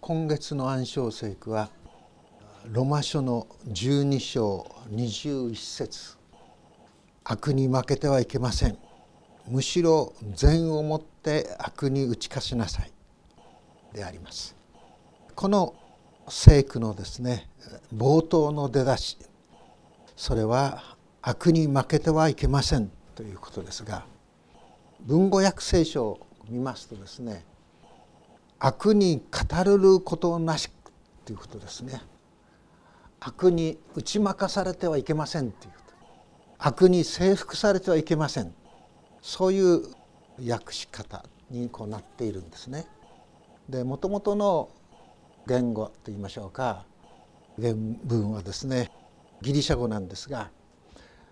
今月の暗唱聖句はロマ書の12章21節。悪に負けてはいけません。むしろ善をもって悪に打ち勝ちなさい。であります。この聖句のですね冒頭の出だし。それは悪に負けてはいけませんということですが文語訳聖書を見ますとですね悪に語るることなしということですね。悪に打ち負かされてはいけませんという悪に征服されてはいけません。そういう訳し方にこうなっているんですね。でもともとの言語といいましょうか原文はですねギリシャ語なんですが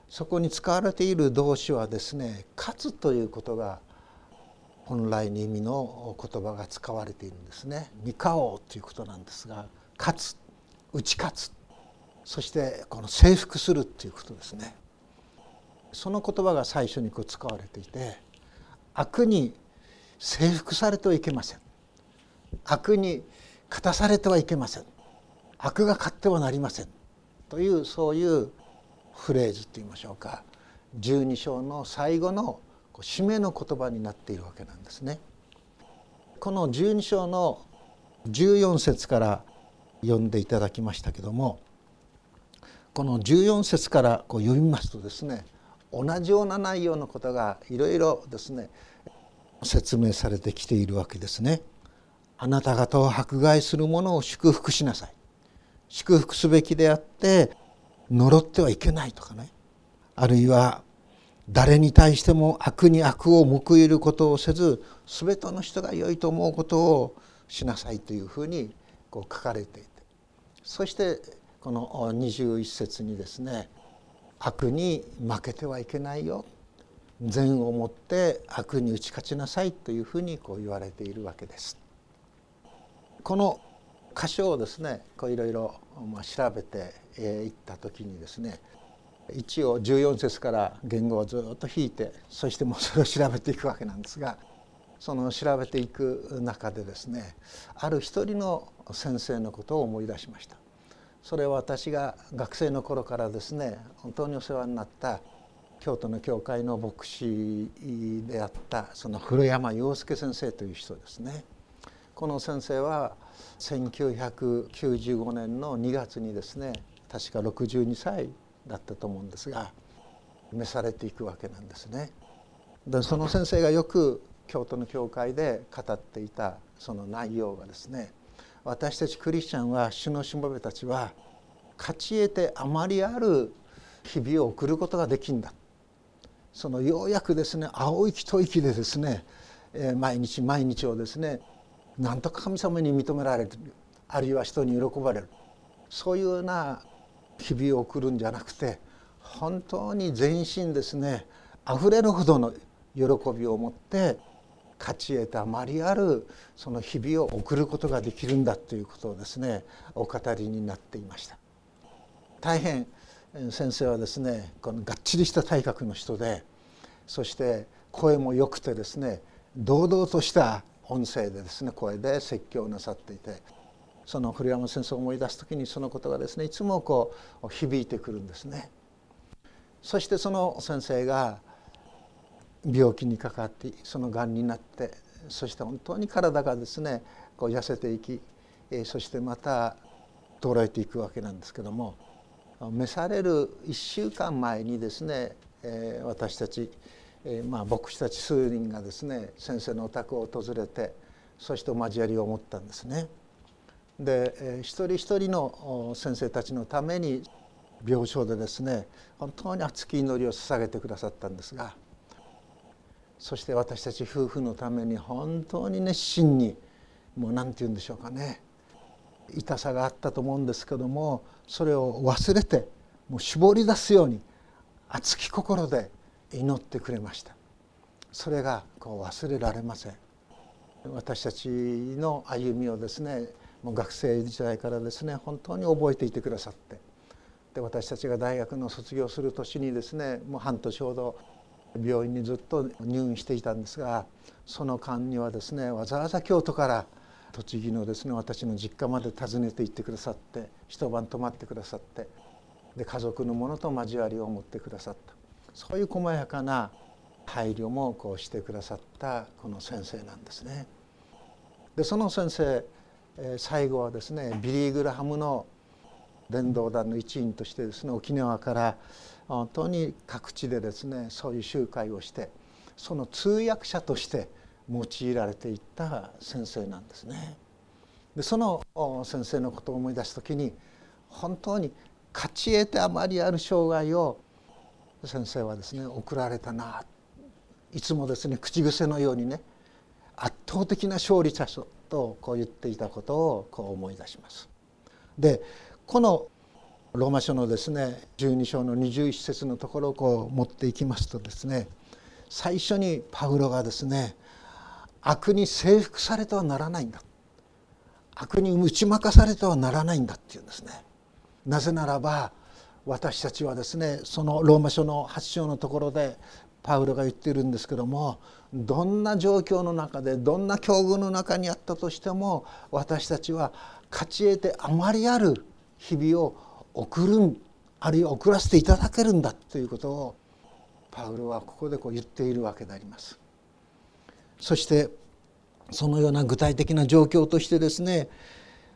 そこに使われている動詞はですね「勝つ」ということが本来の意味の言葉が使われているんですね。「ミカオ」ということなんですが「勝つ」「打ち勝つ」そしてこの「征服する」ということですね。その言葉が最初にこう使われていて悪に征服されてはいけません。悪に勝たされてはいけません。悪が勝ってはなりません。というそういうフレーズといいましょうか。12章の最後の締めの言葉になっているわけなんですね。この12章の14節から読んでいただきましたけどもこの14節からこう読みますとですね同じような内容のことがいろいろですね説明されてきているわけですね。あなた方を迫害する者を祝福しなさい。祝福すべきであって呪ってはいけないとかねあるいは誰に対しても悪に悪を報いることをせず全ての人が良いと思うことをしなさいというふうにこう書かれていてそしてこの21節にですね悪に負けてはいけないよ善をもって悪に打ち勝ちなさいというふうにこう言われているわけです。この箇所をですねいろいろ調べていった時にですね一応14節から言語をずっと引いてそしてもうそれを調べていくわけなんですがその調べていく中でですねある一人の先生のことを思い出しました。それは私が学生の頃からですね本当にお世話になった京都の教会の牧師であったその古山洋介先生という人ですね。この先生は1995年の2月にですね確か62歳だったと思うんですが召されていくわけなんですね。でその先生がよく京都の教会で語っていたその内容がですね私たちクリスチャンは主のしもべたちは勝ち得てあまりある日々を送ることができんだそのようやくですね青い一息でですね毎日毎日をですねなんとか神様に認められるあるいは人に喜ばれるそういうような日々を送るんじゃなくて本当に全身ですね溢れるほどの喜びを持って勝ち得たまりあるその日々を送ることができるんだということをですねお語りになっていました。大変先生はですねこのがっちりした体格の人でそして声も良くてですね堂々とした音声でですね声で説教なさっていてその古山先生を思い出す時にそのことがですねいつもこう響いてくるんですね。そしてその先生が病気にかかってそのがんになってそして本当に体がですねこう痩せていきそしてまた衰えていくわけなんですけども召される1週間前にですね私たちまあ牧師たち数人がですね先生のお宅を訪れてそしてお交わりを持ったんですね。で一人一人の先生たちのために病床でですね本当に熱き祈りを捧げてくださったんですがそして私たち夫婦のために本当に熱心にもう何て言うんでしょうかね痛さがあったと思うんですけどもそれを忘れてもう絞り出すように熱き心で祈ってくれました。それがこう忘れられません。私たちの歩みをですねもう学生時代からですね本当に覚えていてくださってで私たちが大学の卒業する年にですねもう半年ほど病院にずっと入院していたんですがその間にはですねわざわざ京都から栃木のですね私の実家まで訪ねて行ってくださって一晩泊まってくださってで家族の者と交わりを持ってくださったそういう細やかな配慮もこうしてくださったこの先生なんですね。でその先生最後はですねビリー・グラハムの伝道団の一員としてですね沖縄から本当に各地でですねそういう集会をしてその通訳者として用いられていった先生なんですね。でその先生のことを思い出す時に本当に勝ち得てあまりある生涯を先生はですね送られたないつもですね口癖のようにね圧倒的な勝利者とこう言っていたことをこう思い出します。でこのローマ書のですね12章の21節のところをこう持っていきますとですね最初にパウロがですね悪に征服されてはならないんだ悪に打ち負かされてはならないんだっていうんですね。なぜならば私たちはですねそのローマ書の8章のところでパウロが言っているんですけどもどんな状況の中でどんな境遇の中にあったとしても私たちは勝ち得てあまりある日々を送るあるいは送らせていただけるんだということをパウロはここでこう言っているわけであります。そしてそのような具体的な状況としてですね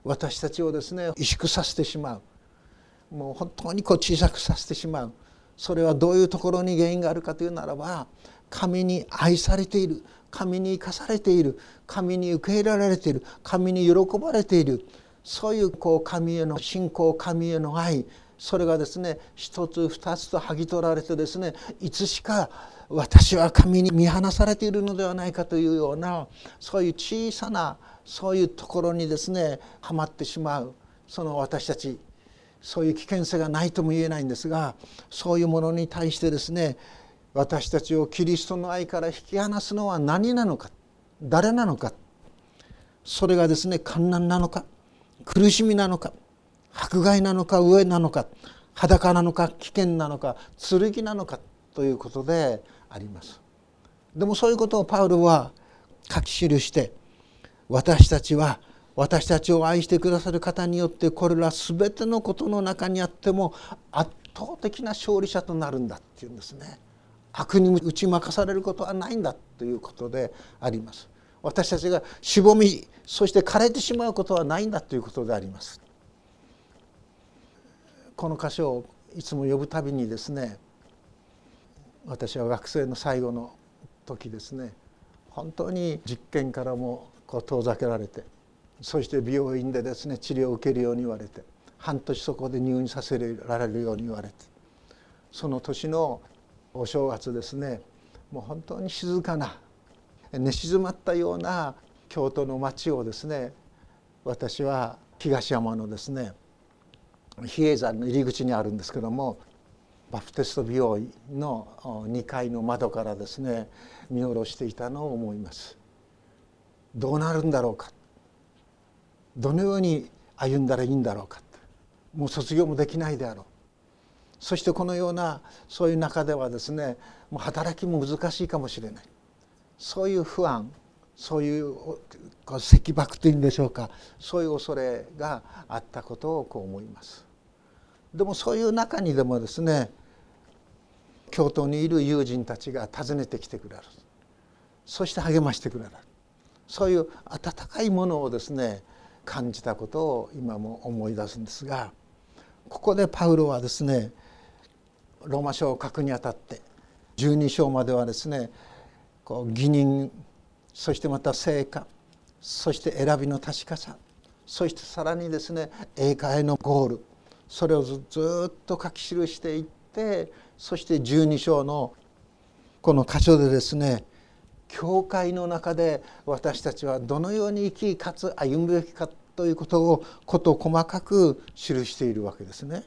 私たちをですね萎縮させてしまうもう本当にこう小さくさせてしまうそれはどういうところに原因があるかというならば神に愛されている。神に生かされている。神に受け入れられている。神に喜ばれている。そういうこう神への信仰神への愛。それがですね一つ二つと剥ぎ取られてですねいつしか私は神に見放されているのではないかというようなそういう小さなそういうところにですねはまってしまう。その私たち。そういう危険性がないとも言えないんですがそういうものに対してですね私たちをキリストの愛から引き離すのは何なのか誰なのかそれがですね観難なのか苦しみなのか迫害なのか上なのか裸なのか危険なのか剣なのかということであります。でもそういうことをパウロは書き記して私たちは私たちを愛してくださる方によってこれら全てのことの中にあっても圧倒的な勝利者となるんだっていうんですね悪に打ち負かされることはないんだということであります。私たちがしぼみそして枯れてしまうことはないんだということであります。この箇所をいつも呼ぶたびにですね私は学生の最後の時ですね本当に実験からもこう遠ざけられてそして美容院でですね治療を受けるように言われて半年そこで入院させられるように言われてその年のお正月ですねもう本当に静かな寝静まったような京都の町をですね私は東山のですね比叡山の入り口にあるんですけどもバプテスト美容院の2階の窓からですね見下ろしていたのを思います。どうなるんだろうか。どのように歩んだらいいんだろうか。もう卒業もできないであろう。そしてこのようなそういう中ではですねもう働きも難しいかもしれない。そういう不安そういう石爆というんでしょうかそういう恐れがあったことをこう思います。でもそういう中にでもですね京都にいる友人たちが訪ねてきてくれる。そして励ましてくれる。そういう温かいものをですね感じたことを今も思い出すんですがここでパウロはですねローマ書を書くにあたって12章まではですねこう義人そしてまた成果そして選びの確かさそしてさらにですね英会のゴールそれをずっと書き記していってそして12章のこの箇所でですね教会の中で私たちはどのように生きかつ歩むべきかということを事細かく記しているわけですね。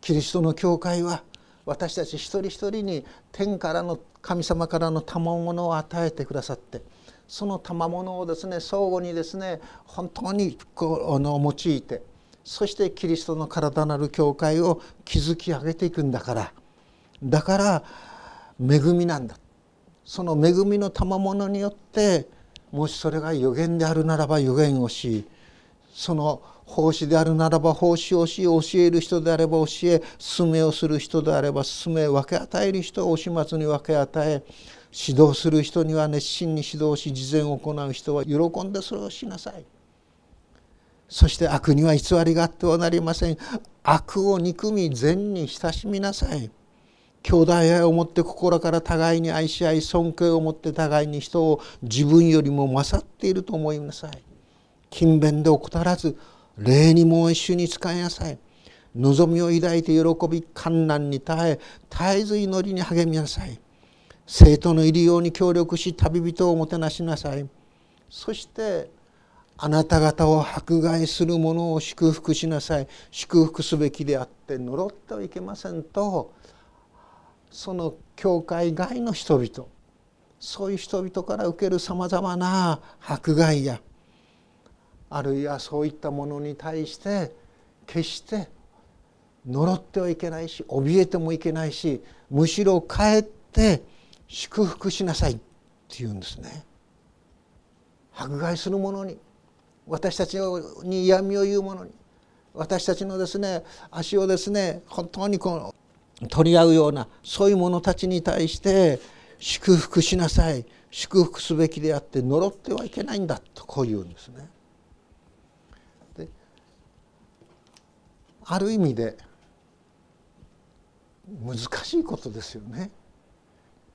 キリストの教会は私たち一人一人に天からの神様からの賜物を与えてくださってその賜物をですね相互にですね本当にこの用いてそしてキリストの体なる教会を築き上げていくんだから。だから恵みなんだ。その恵みの賜物によってもしそれが予言であるならば予言をしその奉仕であるならば奉仕をし教える人であれば教え勧めをする人であれば勧め分け与える人を始末に分け与え指導する人には熱心に指導し事前を行う人は喜んでそれをしなさい。そして悪には偽りがあってはなりません。悪を憎み善に親しみなさい。兄弟愛を持って心から互いに愛し合い尊敬を持って互いに人を自分よりも勝っていると思いなさい。勤勉で怠らず礼にも一緒に使いなさい。望みを抱いて喜び観難に耐え絶えず祈りに励みなさい。生徒のいるように協力し旅人をもてなしなさい。そしてあなた方を迫害する者を祝福しなさい祝福すべきであって呪ってはいけませんとその教会外の人々そういう人々から受けるさまざまな迫害やあるいはそういったものに対して決して呪ってはいけないし怯えてもいけないしむしろかえって祝福しなさいっていうんですね。迫害する者に私たちに嫌味を言う者に私たちのですね足をですね本当にこう取り合うようなそういう者たちに対して祝福しなさい祝福すべきであって呪ってはいけないんだとこう言うんですね。ある意味で難しいことですよね。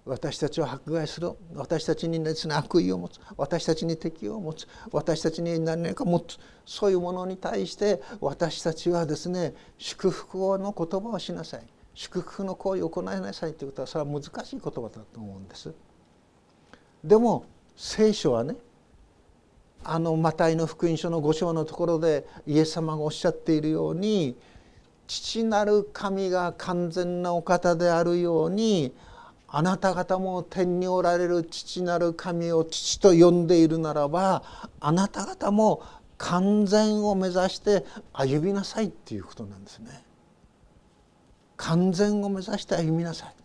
私たちを迫害する。私たちにですね悪意を持つ。私たちに敵を持つ。私たちに何か持つ。そういうものに対して私たちはですね祝福の言葉をしなさい。祝福の行為を行いなさい。ということはそれは難しい言葉だと思うんです。でも聖書はねあのマタイの福音書の5章のところでイエス様がおっしゃっているように父なる神が完全なお方であるようにあなた方も天におられる父なる神を父と呼んでいるならばあなた方も完全を目指して歩みなさいっていうことなんですね。完全を目指して歩みなさい。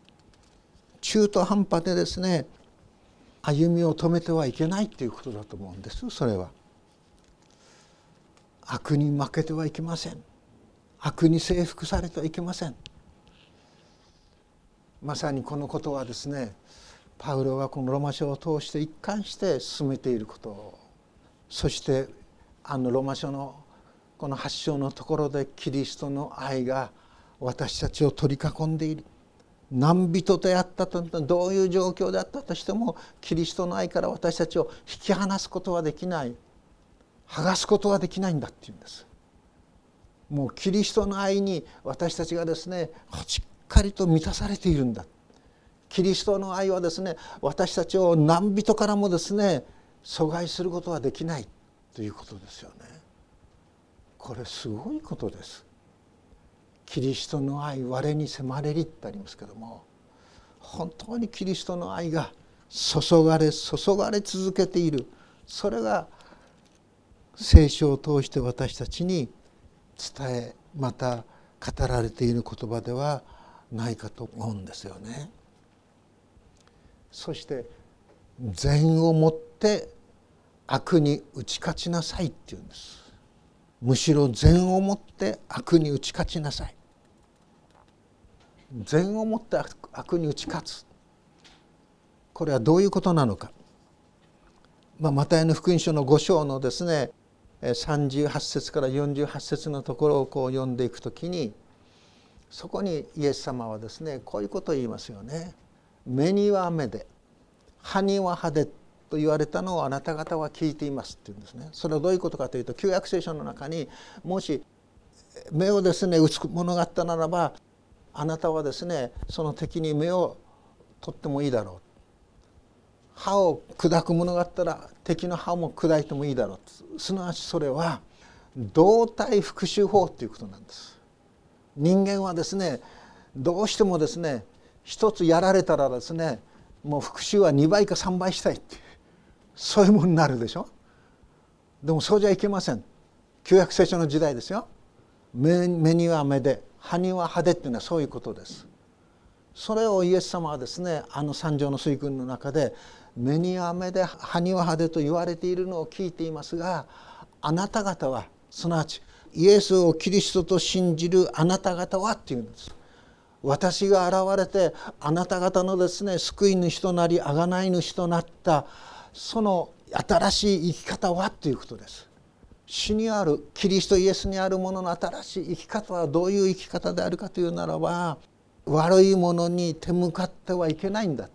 中途半端でですね歩みを止めてはいけないっていうことだと思うんですそれは。悪に負けてはいけません。悪に征服されてはいけません。まさにこのことはですねパウロがこのロマ書を通して一貫して進めていることそしてあのロマ書のこの発祥のところでキリストの愛が私たちを取り囲んでいる何人であったとどういう状況であったとしてもキリストの愛から私たちを引き離すことはできない剥がすことはできないんだっていうんです。もうキリストの愛に私たちがですねしっかりと満たされているんだ。キリストの愛はですね私たちを何人からもですね阻害することはできないということですよね。これすごいことです。キリストの愛我に迫れりってありますけども本当にキリストの愛が注がれ注がれ続けているそれが聖書を通して私たちに伝えまた語られている言葉ではないかと思うんですよね。そして善をもって悪に打ち勝ちなさいっていうんです。むしろ善をもって悪に打ち勝ちなさい。善をもって悪に打ち勝つ。これはどういうことなのか。まあ、マタイの福音書の5章のですね38節から48節のところをこう読んでいくときにそこにイエス様はですねこういうことを言いますよね。目には目で歯には歯でと言われたのをあなた方は聞いていますって言うんですね。それはどういうことかというと旧約聖書の中にもし目をですね打つものがあったならばあなたはですねその敵に目を取ってもいいだろう。歯を砕くものがあったら敵の歯も砕いてもいいだろう。すなわちそれは動体復讐法ということなんです。人間はですねどうしてもですね一つやられたらですねもう復讐は2倍か3倍したいってそういうものになるでしょ。でもそうじゃいけません。旧約聖書の時代ですよ。目には目で。歯には歯でっていうのはそういうことです。それをイエス様はですねあの三条の水軍の中で目に雨で歯には歯でと言われているのを聞いていますがあなた方はすなわちイエスをキリストと信じるあなた方はっていうんです。私が現れてあなた方のですね救い主となり贖い主となったその新しい生き方はということです。主にあるキリストイエスにあるものの新しい生き方はどういう生き方であるかというならば悪いものに手向かってはいけないんだ。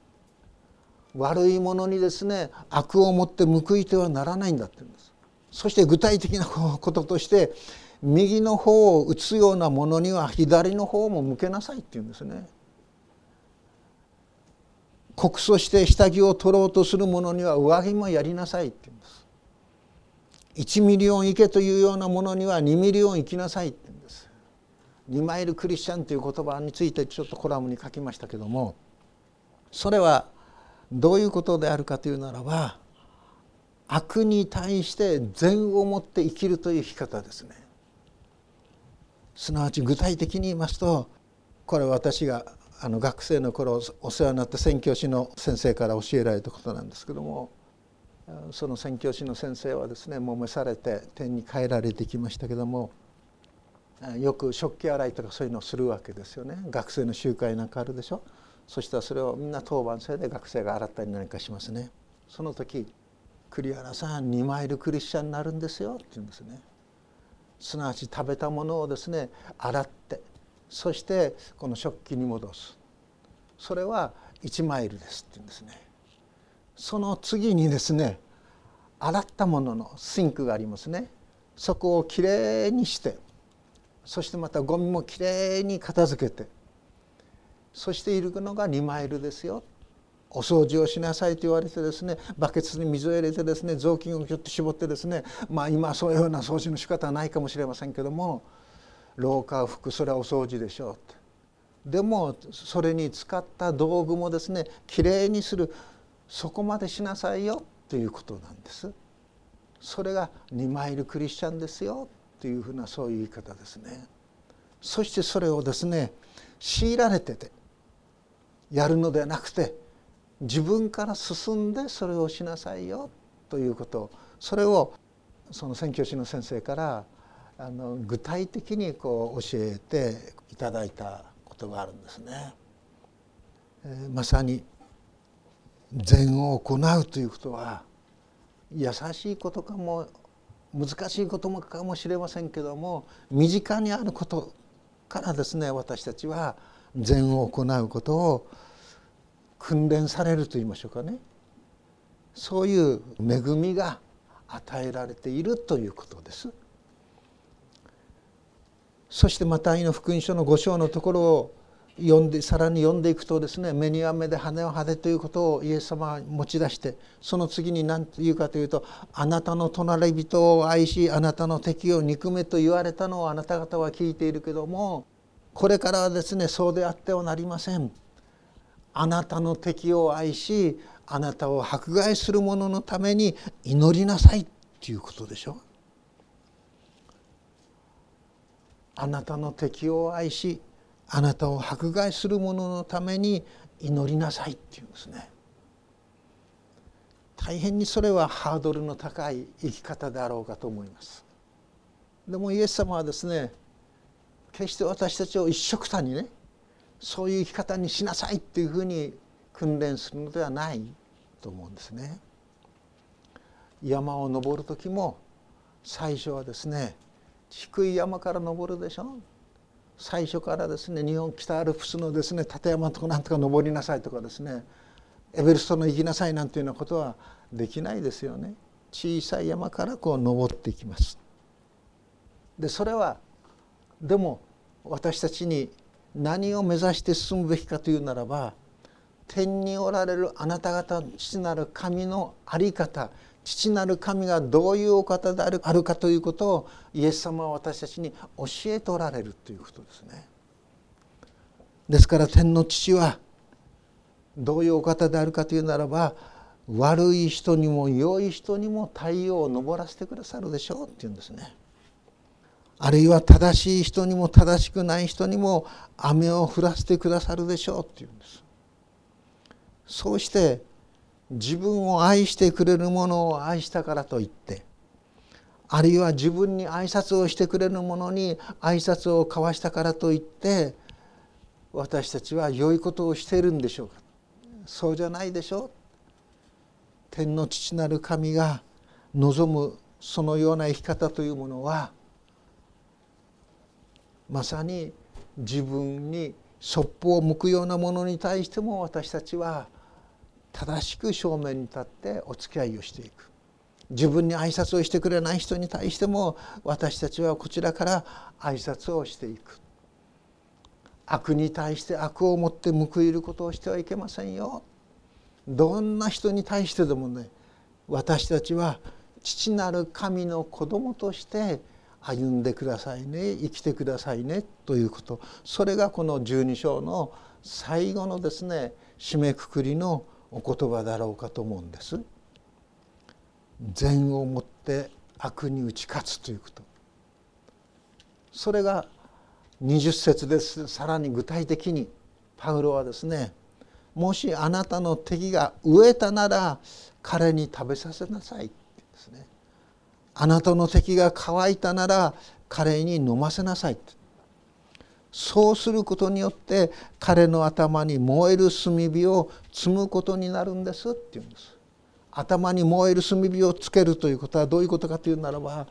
悪いものにですね悪を持って報いてはならないんだって言うんです。そして具体的なこととして右の方を打つようなものには左の方も向けなさいって言うんですね。告訴して下着を取ろうとする者には上着もやりなさいって言うんです。1ミリオン行けというようなものには2ミリオン行きなさいって言うんです。2マイルクリスチャンという言葉についてちょっとコラムに書きましたけどもそれはどういうことであるかというならば悪に対して善を持って生きるという生き方ですね。すなわち具体的に言いますとこれ私があの学生の頃お世話になった宣教師の先生から教えられたことなんですけどもその宣教師の先生はですねもめされて天に帰られてきましたけどもよく食器洗いとかそういうのをするわけですよね。学生の集会なんかあるでしょ。そしたらそれをみんな当番制で学生が洗ったり何かしますね。その時「栗原さん2マイルクリスチャンになるんですよ」って言うんですね。すなわち食べたものをですね洗ってそしてこの食器に戻す。それは1マイルですって言うんですね。その次にですね洗ったもののシンクがありますね。そこをきれいにしてそしてまたゴミもきれいに片付けてそしているのが2マイルですよ。お掃除をしなさいと言われてですねバケツに水を入れてですね雑巾をちょっと絞ってですねまあ今そういうような掃除の仕方はないかもしれませんけども廊下を拭くそれはお掃除でしょうでもそれに使った道具もですねきれいにする。そこまでしなさいよということなんです。それが2マイルクリスチャンですよというふうなそういう言い方ですね。そしてそれをですね強いられててやるのではなくて自分から進んでそれをしなさいよということ。それをその宣教師の先生からあの具体的にこう教えていただいたことがあるんですね。えー、まさに善を行うということは優しいことかも難しいこともかもしれませんけども身近にあることからですね私たちは善を行うことを訓練されると言いましょうかねそういう恵みが与えられているということです。そしてマタイの福音書の5章のところを読んでさらに読んでいくとですね目には目で羽は羽ということをイエス様は持ち出してその次に何て言うかというと「あなたの隣人を愛しあなたの敵を憎め」と言われたのをあなた方は聞いているけどもこれからはですねそうであってはなりません。あなたの敵を愛しあなたを迫害する者のために祈りなさいっていうことでしょ。あなたの敵を愛しあなたを迫害する者のために祈りなさいっていうんですね。大変にそれはハードルの高い生き方であろうかと思います。でもイエス様はですね決して私たちを一緒くたにねそういう生き方にしなさいっていうふうに訓練するのではないと思うんですね。山を登る時も最初はですね低い山から登るでしょ最初からですね日本北アルプスのですね立山とかなんとか登りなさいとかですねエベレストの行きなさいなんていうようなことはできないですよね。小さい山からこう登っていきます。でそれはでも私たちに何を目指して進むべきかというならば天におられるあなた方父なる神の在り方父なる神がどういうお方であるかということをイエス様は私たちに教えておられるということですね。ですから天の父はどういうお方であるかというならば悪い人にも良い人にも太陽を昇らせてくださるでしょうって言うんですね。あるいは正しい人にも正しくない人にも雨を降らせてくださるでしょうって言うんです。そうして自分を愛してくれるものを愛したからといってあるいは自分に挨拶をしてくれるものに挨拶を交わしたからといって私たちは良いことをしているんでしょうか。そうじゃないでしょう。天の父なる神が望むそのような生き方というものはまさに自分にそっぽを向くようなものに対しても私たちは正しく正面に立ってお付き合いをしていく。自分に挨拶をしてくれない人に対しても私たちはこちらから挨拶をしていく。悪に対して悪を持って報いることをしてはいけませんよ。どんな人に対してでもね私たちは父なる神の子供として歩んでくださいね生きてくださいねということ。それがこの十二章の最後のですね締めくくりのお言葉だろうかと思うんです。善をもって悪に打ち勝つということ。それが20節です。さらに具体的にパウロはですねもしあなたの敵が飢えたなら彼に食べさせなさいってですね。あなたの敵が乾いたなら彼に飲ませなさいってそうすることによって彼の頭に燃える炭火を積むことになるんですって言うんです。頭に燃える炭火をつけるということはどういうことかというならば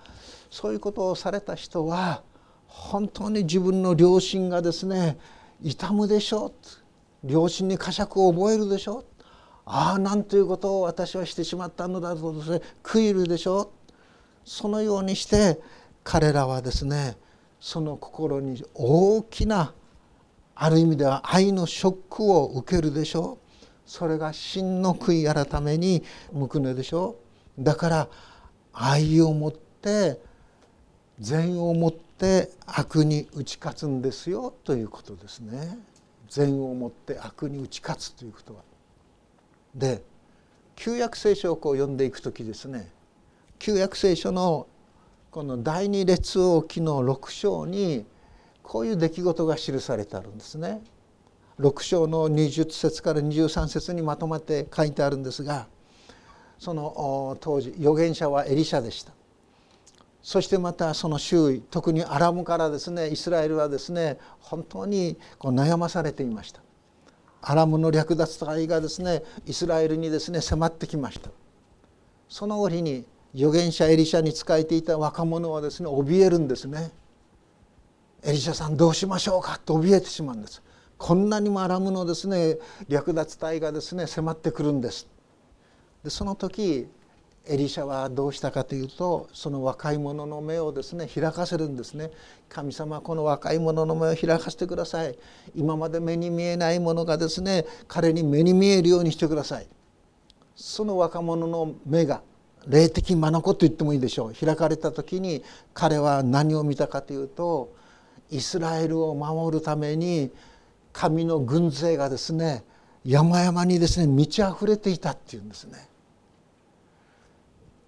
そういうことをされた人は本当に自分の良心がですね痛むでしょう良心に呵責を覚えるでしょうああなんということを私はしてしまったのだとですね悔いるでしょうそのようにして彼らはですねその心に大きなある意味では愛のショックを受けるでしょう。それが真の悔い改めに向くのでしょう。だから愛を持って善を持って悪に打ち勝つんですよということですね。善を持って悪に打ち勝つということは。で旧約聖書をこう読んでいく時ですね。旧約聖書のこの第二列王記の6章にこういう出来事が記されてあるんですね。6章の20節から23節にまとまって書いてあるんですがその当時預言者はエリシャでした。そしてまたその周囲特にアラムからですねイスラエルはですね本当にこう悩まされていました。アラムの略奪隊がですねイスラエルにですね迫ってきました。その折に預言者エリシャに仕えていた若者はですね怯えるんですね。エリシャさんどうしましょうかと怯えてしまうんです。こんなにもアラムのですね略奪隊がですね迫ってくるんです。でその時エリシャはどうしたかというとその若い者の目をですね開かせるんですね。神様この若い者の目を開かせてください。今まで目に見えないものがですね彼に目に見えるようにしてください。その若者の目が霊的眼と言ってもいいでしょう開かれた時に彼は何を見たかというとイスラエルを守るために神の軍勢がですね山々にですね満ち溢れていたっていうんですね。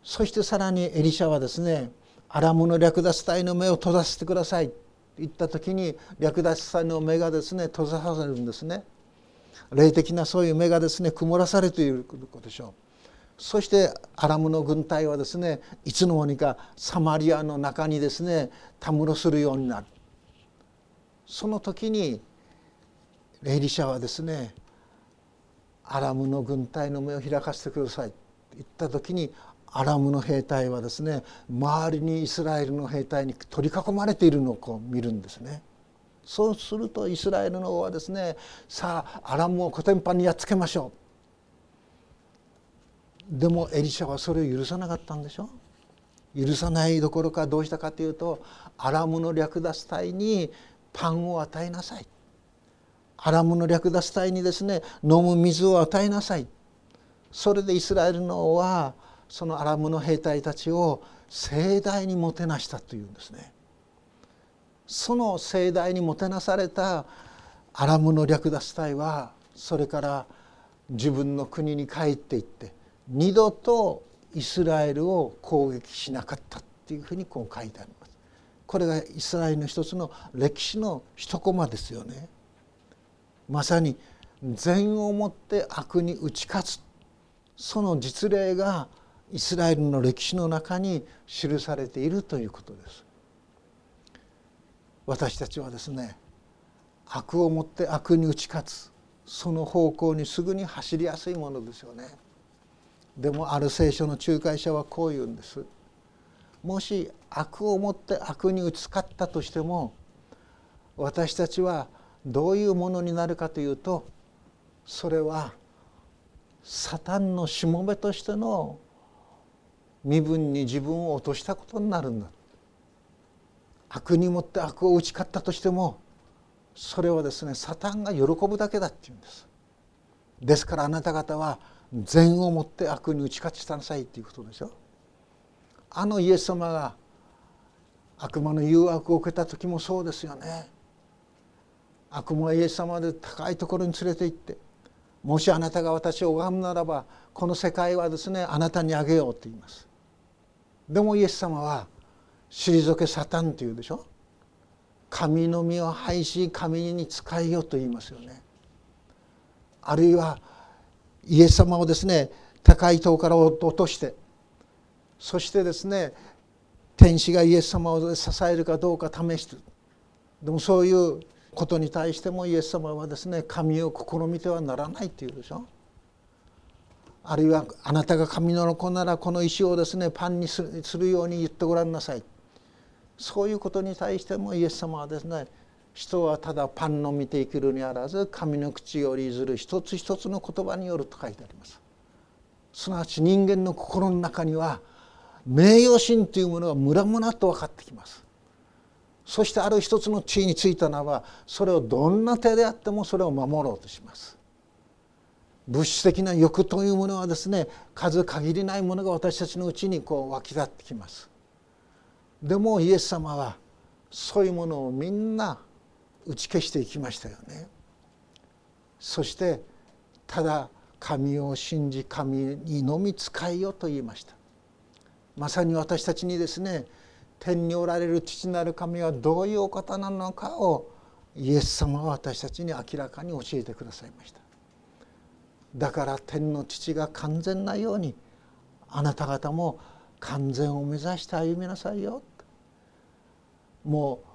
そしてさらにエリシャはですねアラムの略奪隊の目を閉ざせてくださいと言った時に略奪隊の目がですね閉ざされるんですね。霊的なそういう目がですね曇らされていることでしょう。そしてアラムの軍隊はですねいつの間にかサマリアの中にですねたむろするようになるその時にエリシャはですねアラムの軍隊の目を開かせてくださいと言った時にアラムの兵隊はですね周りにイスラエルの兵隊に取り囲まれているのをこう見るんですね。そうするとイスラエルの王はですねさあアラムをコテンパンにやっつけましょう。でもエリシャはそれを許さなかったんでしょ？許さないどころかどうしたかというとアラムの略奪隊にパンを与えなさい。アラムの略奪隊にですね飲む水を与えなさい。それでイスラエルの王はそのアラムの兵隊たちを盛大にもてなしたというんですね。その盛大にもてなされたアラムの略奪隊はそれから自分の国に帰っていって二度とイスラエルを攻撃しなかったっていうふうにこう書いてあります。これがイスラエルの一つの歴史の一コマですよね。まさに善をもって悪に打ち勝つその実例がイスラエルの歴史の中に記されているということです。私たちはですね悪をもって悪に打ち勝つその方向にすぐに走りやすいものですよね。でもある聖書の仲介者はこう言うんです。もし悪をもって悪に打ち勝ったとしても私たちはどういうものになるかというとそれはサタンのしもべとしての身分に自分を落としたことになるんだ悪にもって悪を打ち勝ったとしてもそれはですねサタンが喜ぶだけだっていうんですですからあなた方は善をもって悪に打ち勝ちなさいっていうことでしょ？あのイエス様が悪魔の誘惑を受けた時もそうですよね。悪魔はイエス様で高いところに連れて行ってもしあなたが私を拝むならばこの世界はですねあなたにあげようと言います。でもイエス様は退けサタンというでしょ？神の実を拝し神に仕えよと言いますよね。あるいはイエス様をですね高い塔から落としてそしてですね天使がイエス様を支えるかどうか試してでもそういうことに対してもイエス様はですね神を試みてはならないっていうでしょ。あるいはあなたが神の子ならこの石をですねパンにするように言ってごらんなさい。そういうことに対してもイエス様はですね人はただパンの見て生きるにあらず神の口よりずる一つ一つの言葉によると書いてあります。すなわち人間の心の中には名誉心というものがムラムラと分かってきます。そしてある一つの地位についたならばそれをどんな手であってもそれを守ろうとします。物質的な欲というものはですね数限りないものが私たちのうちにこう湧き立ってきます。でもイエス様はそういうものをみんな打ち消していきましたよね。そしてただ神を信じ神にのみ仕えよと言いました。まさに私たちにですね天におられる父なる神はどういうお方なのかをイエス様は私たちに明らかに教えてくださいました。だから天の父が完全なようにあなた方も完全を目指して歩みなさいよ。もう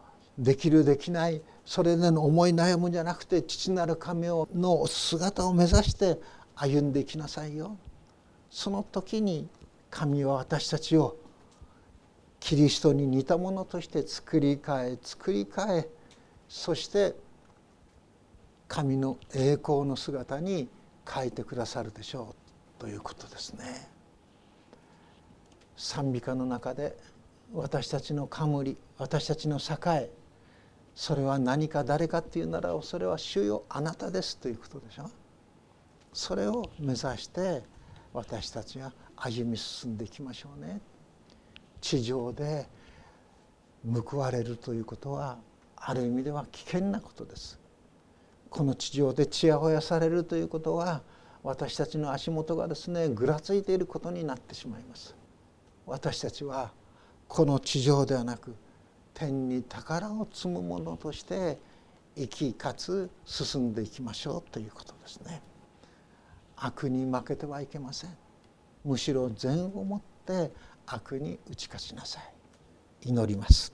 できるできないそれでの思い悩むんじゃなくて父なる神の姿を目指して歩んでいきなさいよその時に神は私たちをキリストに似たものとして作り変え作り変えそして神の栄光の姿に変えてくださるでしょうということですね。賛美歌の中で私たちの冠私たちの栄それは何か誰かっていうならそれは主よあなたですということでしょ。それを目指して私たちは歩み進んでいきましょうね。地上で報われるということはある意味では危険なことです。この地上でちやほやされるということは私たちの足元がですねぐらついていることになってしまいます。私たちはこの地上ではなく天に宝を積むものとして生きかつ進んでいきましょうということですね。悪に負けてはいけません。むしろ善をもって悪に打ち勝ちなさい。祈ります。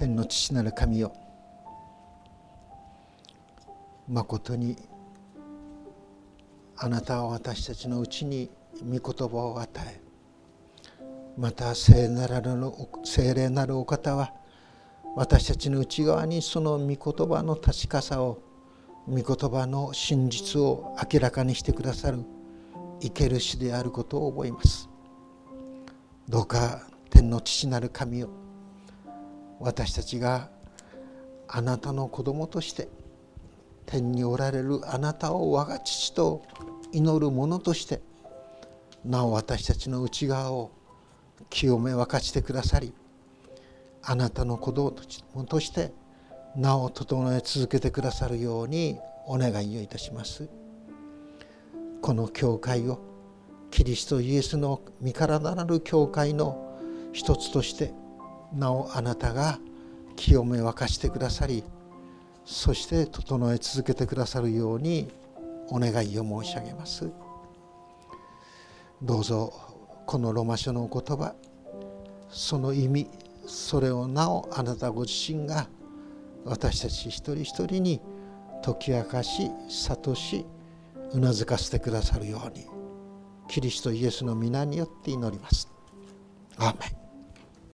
天の父なる神よ。まことにあなたは私たちのうちに御言葉を与えまた聖なる聖霊なるお方は私たちの内側にその御言葉の確かさを御言葉の真実を明らかにしてくださる生ける主であることを覚えます。どうか天の父なる神を私たちがあなたの子供として天におられるあなたを我が父と祈る者としてなお私たちの内側を清め分かちてくださりあなたの子供として名を整え続けてくださるようにお願いをいたします。この教会をキリストイエスの身体なる教会の一つとしてなおあなたが清め沸かしてくださりそして整え続けてくださるようにお願いを申し上げますどうぞこのロマ書のお言葉その意味それをなおあなたご自身が私たち一人一人に解き明かし諭しうなずかせてくださるようにキリストイエスの皆によって祈ります。アーメン